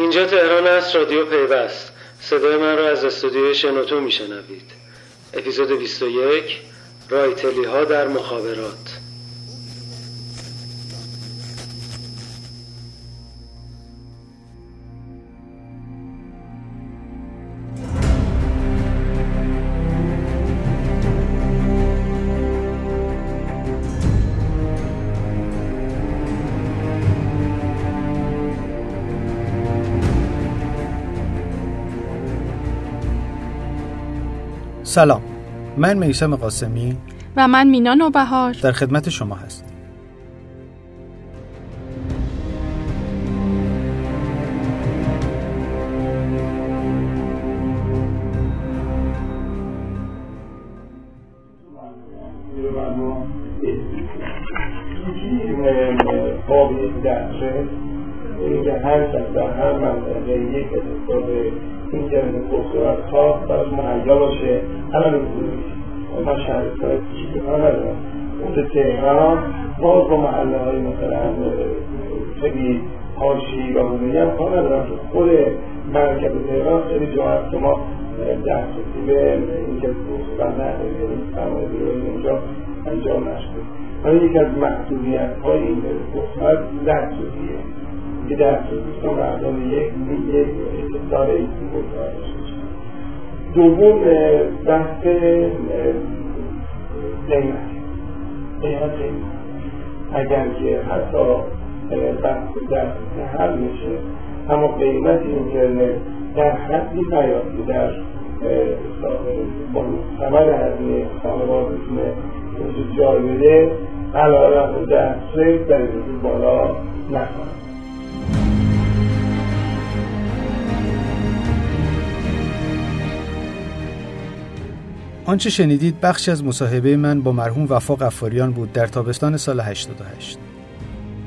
اینجا تهران است رادیو پیوست. صدای من را از استودیوی شنوتو میشنوید. اپیزود 21 رایتلی ها در مخابرات. سلام. من میسم قاسمی. و من مینا نوبهار. در خدمت شما هست هر در هر منطقه یک اتفاق اینترنت بسیار خاص براش مهیا باشه. الان من شهرستان چیزی ها ندارم. مثل تهران باز با محله های مثلا خیلی هاشی و بودنی هم کار ندارم. که خود مرکز تهران خیلی جا هست که ما دسترسی به اینکه و نه سرمایه اینجا انجام نشده. ولی یکی از محدودیت های این صحبت دسترسیه که دسترسی کن مردم یک اتصال ایسی دوم بحث قیمت قیمت اگر که حتی بحث دست حل میشه اما قیمت اینترنت در حدی که در ثمن هزینه خانوار بتونه جای بده علا دسترس در بالا نخواهد. آنچه شنیدید بخشی از مصاحبه من با مرحوم وفا قفاریان بود در تابستان سال 88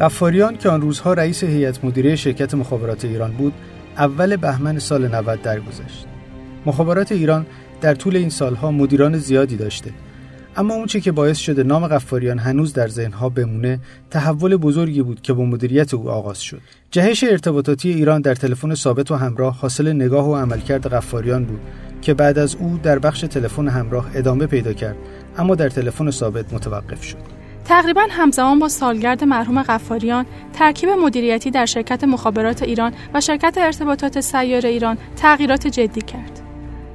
قفاریان که آن روزها رئیس هیئت مدیره شرکت مخابرات ایران بود اول بهمن سال 90 درگذشت. مخابرات ایران در طول این سالها مدیران زیادی داشته اما اونچه که باعث شده نام قفاریان هنوز در ذهنها بمونه تحول بزرگی بود که با مدیریت او آغاز شد. جهش ارتباطاتی ایران در تلفن ثابت و همراه حاصل نگاه و عملکرد قفاریان بود. که بعد از او در بخش تلفن همراه ادامه پیدا کرد اما در تلفن ثابت متوقف شد. تقریبا همزمان با سالگرد مرحوم قفاریان ترکیب مدیریتی در شرکت مخابرات ایران و شرکت ارتباطات سیار ایران تغییرات جدی کرد.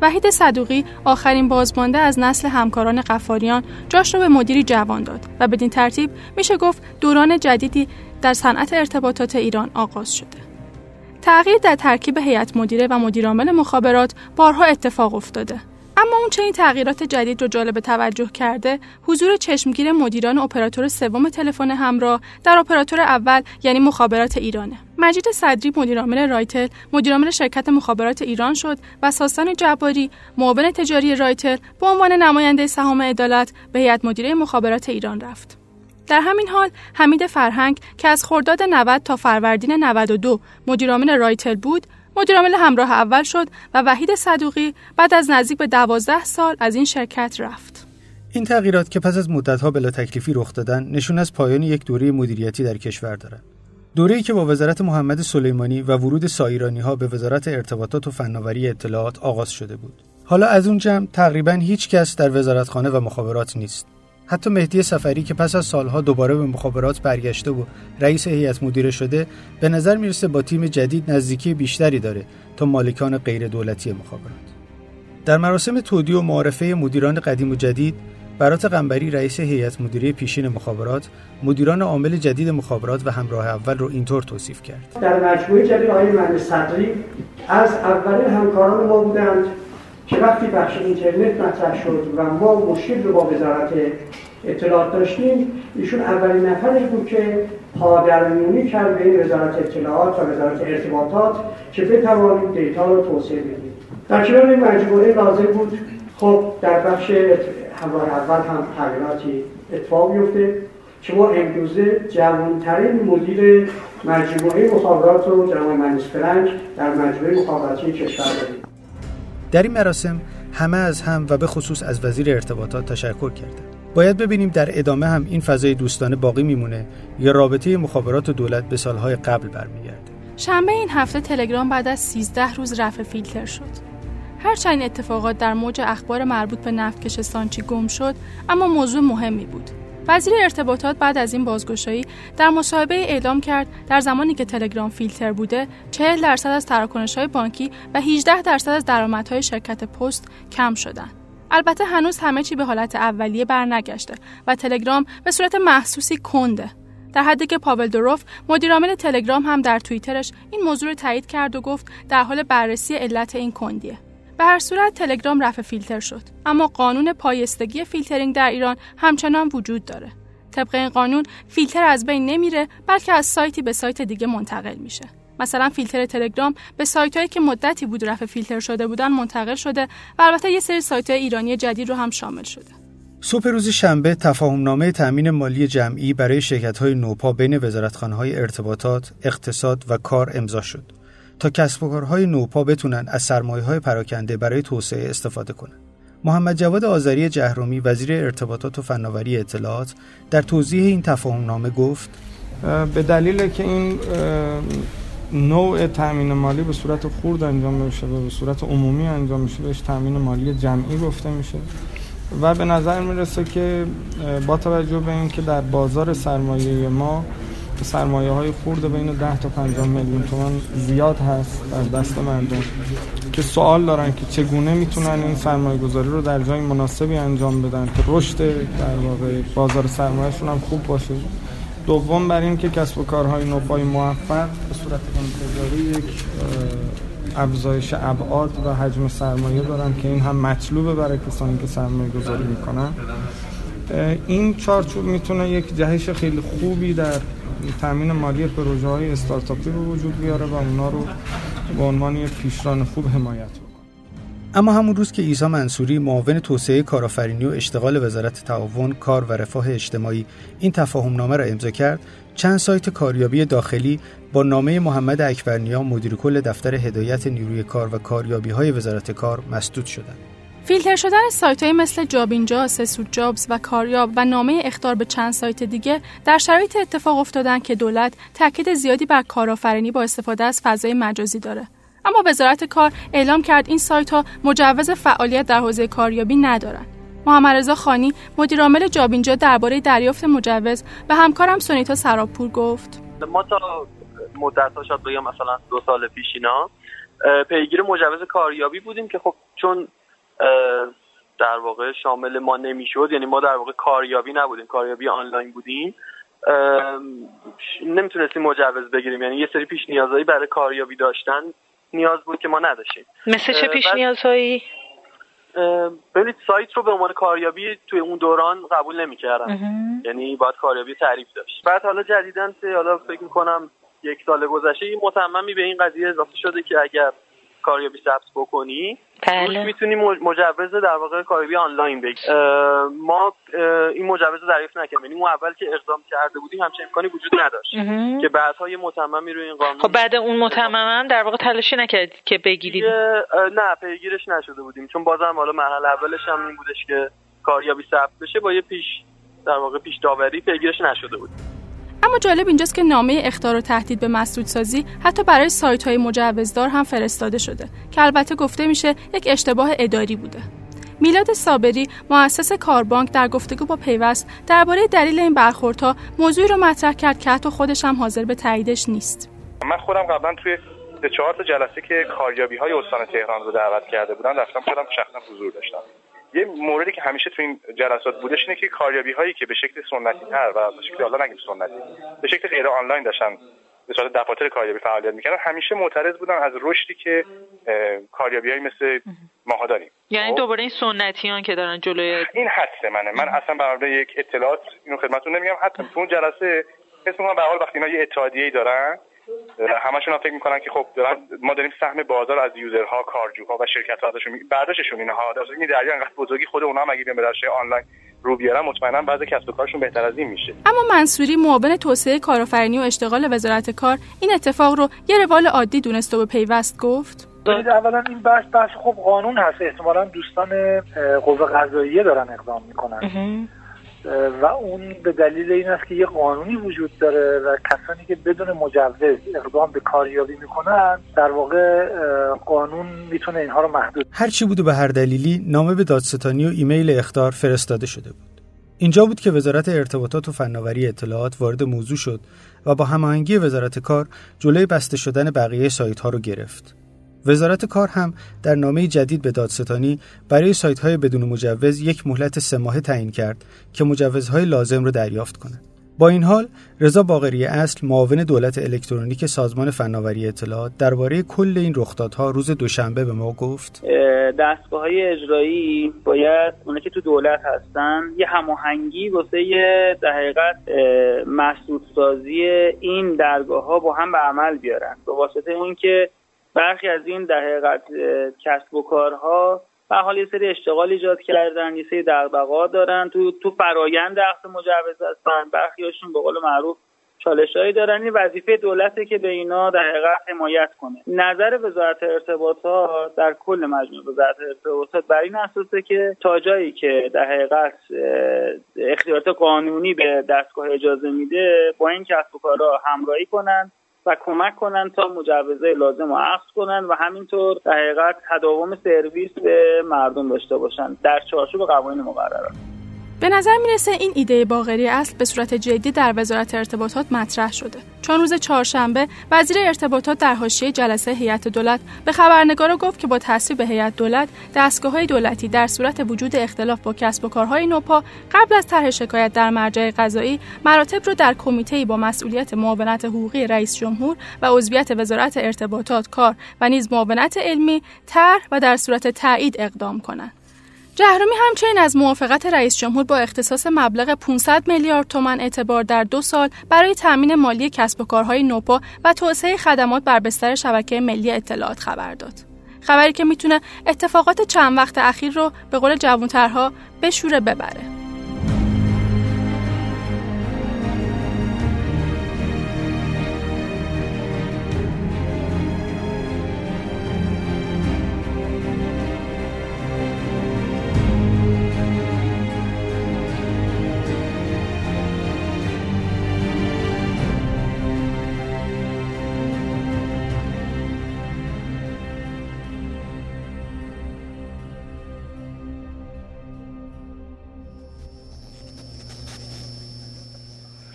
وحید صدوقی آخرین بازمانده از نسل همکاران قفاریان جاش را به مدیری جوان داد و بدین ترتیب میشه گفت دوران جدیدی در صنعت ارتباطات ایران آغاز شده. تغییر در ترکیب هیئت مدیره و مدیرعامل مخابرات بارها اتفاق افتاده. اما اون چه این تغییرات جدید رو جالب توجه کرده حضور چشمگیر مدیران اپراتور سوم تلفن همراه در اپراتور اول یعنی مخابرات ایرانه. مجید صدری مدیرعامل رایتل مدیرعامل شرکت مخابرات ایران شد و ساسان جباری معاون تجاری رایتل به عنوان نماینده سهام عدالت به هیئت مدیره مخابرات ایران رفت. در همین حال حمید فرهنگ که از خرداد 90 تا فروردین 92 مدیرعامل رایتل بود مدیرعامل همراه اول شد و وحید صدوقی بعد از نزدیک به 12 سال از این شرکت رفت. این تغییرات که پس از مدتها بلا تکلیفی رخ دادن نشون از پایان یک دوره مدیریتی در کشور دارد. دوره‌ای که با وزارت محمد سلیمانی و ورود سایرانی ها به وزارت ارتباطات و فناوری اطلاعات آغاز شده بود. حالا از اون جمع تقریبا هیچ کس در وزارتخانه و مخابرات نیست. حتی مهدی سفری که پس از سالها دوباره به مخابرات برگشته و رئیس هیئت مدیره شده به نظر می‌رسه با تیم جدید نزدیکی بیشتری داره تا مالکان غیر دولتی مخابرات. در مراسم تودی و معارفه مدیران قدیم و جدید برات قنبری رئیس هیئت مدیره پیشین مخابرات مدیران عامل جدید مخابرات و همراه اول رو اینطور توصیف کرد. در مجموعه جدید آقای صدری از اولین همکاران ما بودند. که وقتی بخش اینترنت مطرح شد و ما مشکل رو با وزارت اطلاعات داشتیم ایشون اولین نفرش بود که پادرمیونی کرد بین وزارت اطلاعات و وزارت ارتباطات که بتوانیم دیتا رو توسعه بدیم در کنار این مجموعه لازم بود خب در بخش همراه اول هم تغییراتی اتفاق بیفته که ما امروزه جوانترین مدیر مجموعه مخابرات رو جناب مهندس فرنگ در مجموعه مخابراتی کشور داریم. در این مراسم همه از هم و به خصوص از وزیر ارتباطات تشکر کردند. باید ببینیم در ادامه هم این فضای دوستانه باقی میمونه یا رابطه مخابرات و دولت به سالهای قبل برمیگرده. شنبه این هفته تلگرام بعد از 13 روز رفع فیلتر شد. هرچند اتفاقات در موج اخبار مربوط به نفتکش سانچی گم شد، اما موضوع مهمی بود. وزیر ارتباطات بعد از این بازگشایی در مصاحبه اعلام کرد در زمانی که تلگرام فیلتر بوده 40 درصد از تراکنش های بانکی و 18 درصد از درآمدهای شرکت پست کم شدن. البته هنوز همه چی به حالت اولیه برنگشته و تلگرام به صورت محسوسی کنده. در حدی که پاول دروف مدیرعامل تلگرام هم در توییترش این موضوع رو تایید کرد و گفت در حال بررسی علت این کندیه. به هر صورت تلگرام رفع فیلتر شد. اما قانون پایستگی فیلترینگ در ایران همچنان وجود داره. طبق این قانون فیلتر از بین نمیره بلکه از سایتی به سایت دیگه منتقل میشه. مثلا فیلتر تلگرام به سایت هایی که مدتی بود رفع فیلتر شده بودن منتقل شده و البته یه سری سایت های ایرانی جدید رو هم شامل شده. صبح روز شنبه تفاهمنامه تأمین مالی جمعی برای شرکت های نوپا بین وزارتخانه های ارتباطات، اقتصاد و کار امضا شد. تا کسب و کارهای نوپا بتونن از سرمایه های پراکنده برای توسعه استفاده کنند. محمد جواد آذری جهرومی وزیر ارتباطات و فناوری اطلاعات در توضیح این تفاهم نامه گفت به دلیل که این نوع تامین مالی به صورت خورد انجام میشه و به صورت عمومی انجام میشه بهش تامین مالی جمعی گفته میشه و به نظر می‌رسه که با توجه به اینکه در بازار سرمایه ما سرمایه های خورده بین 10 تا 50 میلیون تومان زیاد هست در دست مردم. که سوال دارن که چگونه می‌تونن این سرمایه گذاری رو در جای مناسبی انجام بدن که رشد در واقع بازار سرمایهشون هم خوب باشه؟ دوم بر این که کسب و کارهای نوپای موفق به صورت انتظاری یک افزایش ابعاد و حجم سرمایه دارن که این هم مطلوبه برای کسانی که سرمایه گذاری می‌کنن این چارچوب می‌تونه یک جهش خیلی خوبی در تامین مالی پروژه های استارتاپی رو وجود بیاره و اونا رو به عنوان یک پیشران خوب حمایت بکنه. اما همون روز که ایسا منصوری معاون توسعه کارآفرینی و اشتغال وزارت تعاون کار و رفاه اجتماعی این تفاهم نامه را امضا کرد چند سایت کاریابی داخلی با نامه محمد اکبرنیا مدیر کل دفتر هدایت نیروی کار و کاریابی های وزارت کار مسدود شدند. فیلتر شدن سایت های مثل جابینجا، سسود جابز و کاریاب و نامه اختار به چند سایت دیگه در شرایط اتفاق افتادن که دولت تاکید زیادی بر کارآفرینی با استفاده از فضای مجازی داره. اما وزارت کار اعلام کرد این سایت ها مجوز فعالیت در حوزه کاریابی ندارن. محمد رضا خانی مدیرعامل جابینجا درباره دریافت مجوز به همکارم سونیتا سراپور گفت ما تا مدت ها شاید بگم مثلا دو سال پیش اینا پیگیر مجوز کاریابی بودیم که خب چون در واقع شامل ما نمی‌شد. یعنی ما در واقع کاریابی نبودیم. کاریابی آنلاین بودیم. نمی‌تونستیم مجوز بگیریم. یعنی یه سری پیش نیازهایی برای کاریابی داشتن نیاز بود که ما نداشتیم. مثل چه پیش نیازهایی؟ ببینید سایت رو به عنوان کاریابی توی اون دوران قبول نمی‌کردن. یعنی باید کاریابی تعریف داشت. بعد حالا جدیدن حالا فکر می‌کنم یک سال گذشته این متممی به این قضیه اضافه شده که اگر کاریابی ثبت بکنی بله. می‌تونی مجوز در واقع کاریابی آنلاین بگیری ما این مجوز دریافت نکردیم. یعنی ما اول که اقدام کرده بودیم همچین امکانی وجود نداشت. که بعدها یه متممی روی این قانون خب بعد اون متمم در واقع تلاشی نکردید که بگیرید؟ نه پیگیرش نشده بودیم. چون بازم حالا مرحله اولش هم این بودش که کاریابی ثبت بشه با یه پیش در واقع پیش داوری پیگیرش نشده بود. اما جالب اینجاست که نامه اختار و تهدید به مسدودسازی حتی برای سایت های مجوزدار هم فرستاده شده که البته گفته میشه یک اشتباه اداری بوده. میلاد صابری مؤسس کاربانک در گفتگو با پیوست درباره دلیل این برخوردها موضوعی رو مطرح کرد که حتی خودش هم حاضر به تاییدش نیست. من خودم قبلا توی چهار تا جلسه که کاریابی های استان تهران رو دعوت کرده بودن رفتم خودم شخصا حضور داشتم. یه موردی که همیشه تو این جلسات بودش اینه که کاریابی هایی که به شکل سنتی تر و به شکل حالا نگیم سنتی به شکل غیر آنلاین داشتن به صورت دفاتر کاریابی فعالیت می‌کردن همیشه معترض بودن از رشدی که کاریابی های مثل ماها داریم. یعنی خب؟ دوباره این سنتیان که دارن جلوی این حدس منه. من اصلا برای یک اطلاعات اینو خدمتتون نمیگم. حتی تو اون جلسه حس می‌کنم به حال وقتی اینا یه اتحادیه‌ای دارن همشون هم فکر می‌کنن که خب دارن ما داریم سهم بازار از یوزرها کارجوها و شرکت ها ازشون برداشتشون اینها. در این دریا انقدر بزرگی خود اونها هم اگه به آنلاین رو بیارن مطمئنا بعضی کسب و کارشون بهتر از این میشه. اما منصوری معاون توسعه کارآفرینی و اشتغال وزارت کار این اتفاق رو یه روال عادی دونست و به پیوست گفت. ببینید اولا این بحث بحث خب قانون هست. احتمالا دوستان قوه قضاییه دارن اقدام می‌کنن. و اون به دلیل این است که یه قانونی وجود داره و کسانی که بدون مجوز اقدام به کاریابی می‌کنن در واقع قانون می‌تونه اینها رو محدود هر چی بود و به هر دلیلی نامه به دادستانی و ایمیل اختار فرستاده شده بود. اینجا بود که وزارت ارتباطات و فناوری اطلاعات وارد موضوع شد و با هماهنگی وزارت کار جلوی بسته شدن بقیه سایت ها رو گرفت. وزارت کار هم در نامه جدید به دادستانی برای سایت های بدون مجوز یک مهلت سه ماهه تعیین کرد که مجوزهای لازم را دریافت کنند. با این حال رضا باقری اصل معاون دولت الکترونیک سازمان فناوری اطلاعات درباره کل این رخدادها روز دوشنبه به ما گفت دستگاه های اجرایی باید اونه که تو دولت هستن یه هماهنگی واسه در حقیقت مسدود این درگاه ها با هم به عمل بیارن به واسطه اون که برخی از این در حقیقت کسب و کارها به حال یه سری اشتغال ایجاد کردن یه سری دغدغه‌ها دارن. تو تو فرایند اخذ مجوز هستن برخیاشون به قول معروف چالشهایی دارن. این وظیفه دولته که به اینا در حقیقت حمایت کنه. نظر وزارت ارتباطات در کل مجموع وزارت ارتباطات بر این اساسه که تا جایی که در حقیقت اختیارات قانونی به دستگاه اجازه میده با این کسب و کارها همراهی کنن. و کمک کنن تا مجوزه لازم رو اخذ کنن و همینطور در حقیقت تداوم سرویس به مردم داشته باشن در چارچوب قوانین مقررات. به نظر می‌رسه این ایده باغری اصل به صورت جدی در وزارت ارتباطات مطرح شده. چون روز چهارشنبه وزیر ارتباطات در حاشیه جلسه هیئت دولت به خبرنگارا گفت که با تصویب هیئت دولت دستگاه های دولتی در صورت وجود اختلاف با کسب و کارهای نوپا قبل از طرح شکایت در مرجع قضایی مراتب رو در کمیته با مسئولیت معاونت حقوقی رئیس جمهور و عضویت وزارت ارتباطات کار و نیز معاونت علمی طرح و در صورت تایید اقدام کنند. جهرومی همچنین از موافقت رئیس جمهور با اختصاص مبلغ 500 میلیارد تومان اعتبار در دو سال برای تامین مالی کسب و کارهای نوپا و توسعه خدمات بر بستر شبکه ملی اطلاعات خبر داد. خبری که می‌تونه اتفاقات چند وقت اخیر رو به قول جوانترها بشوره ببره.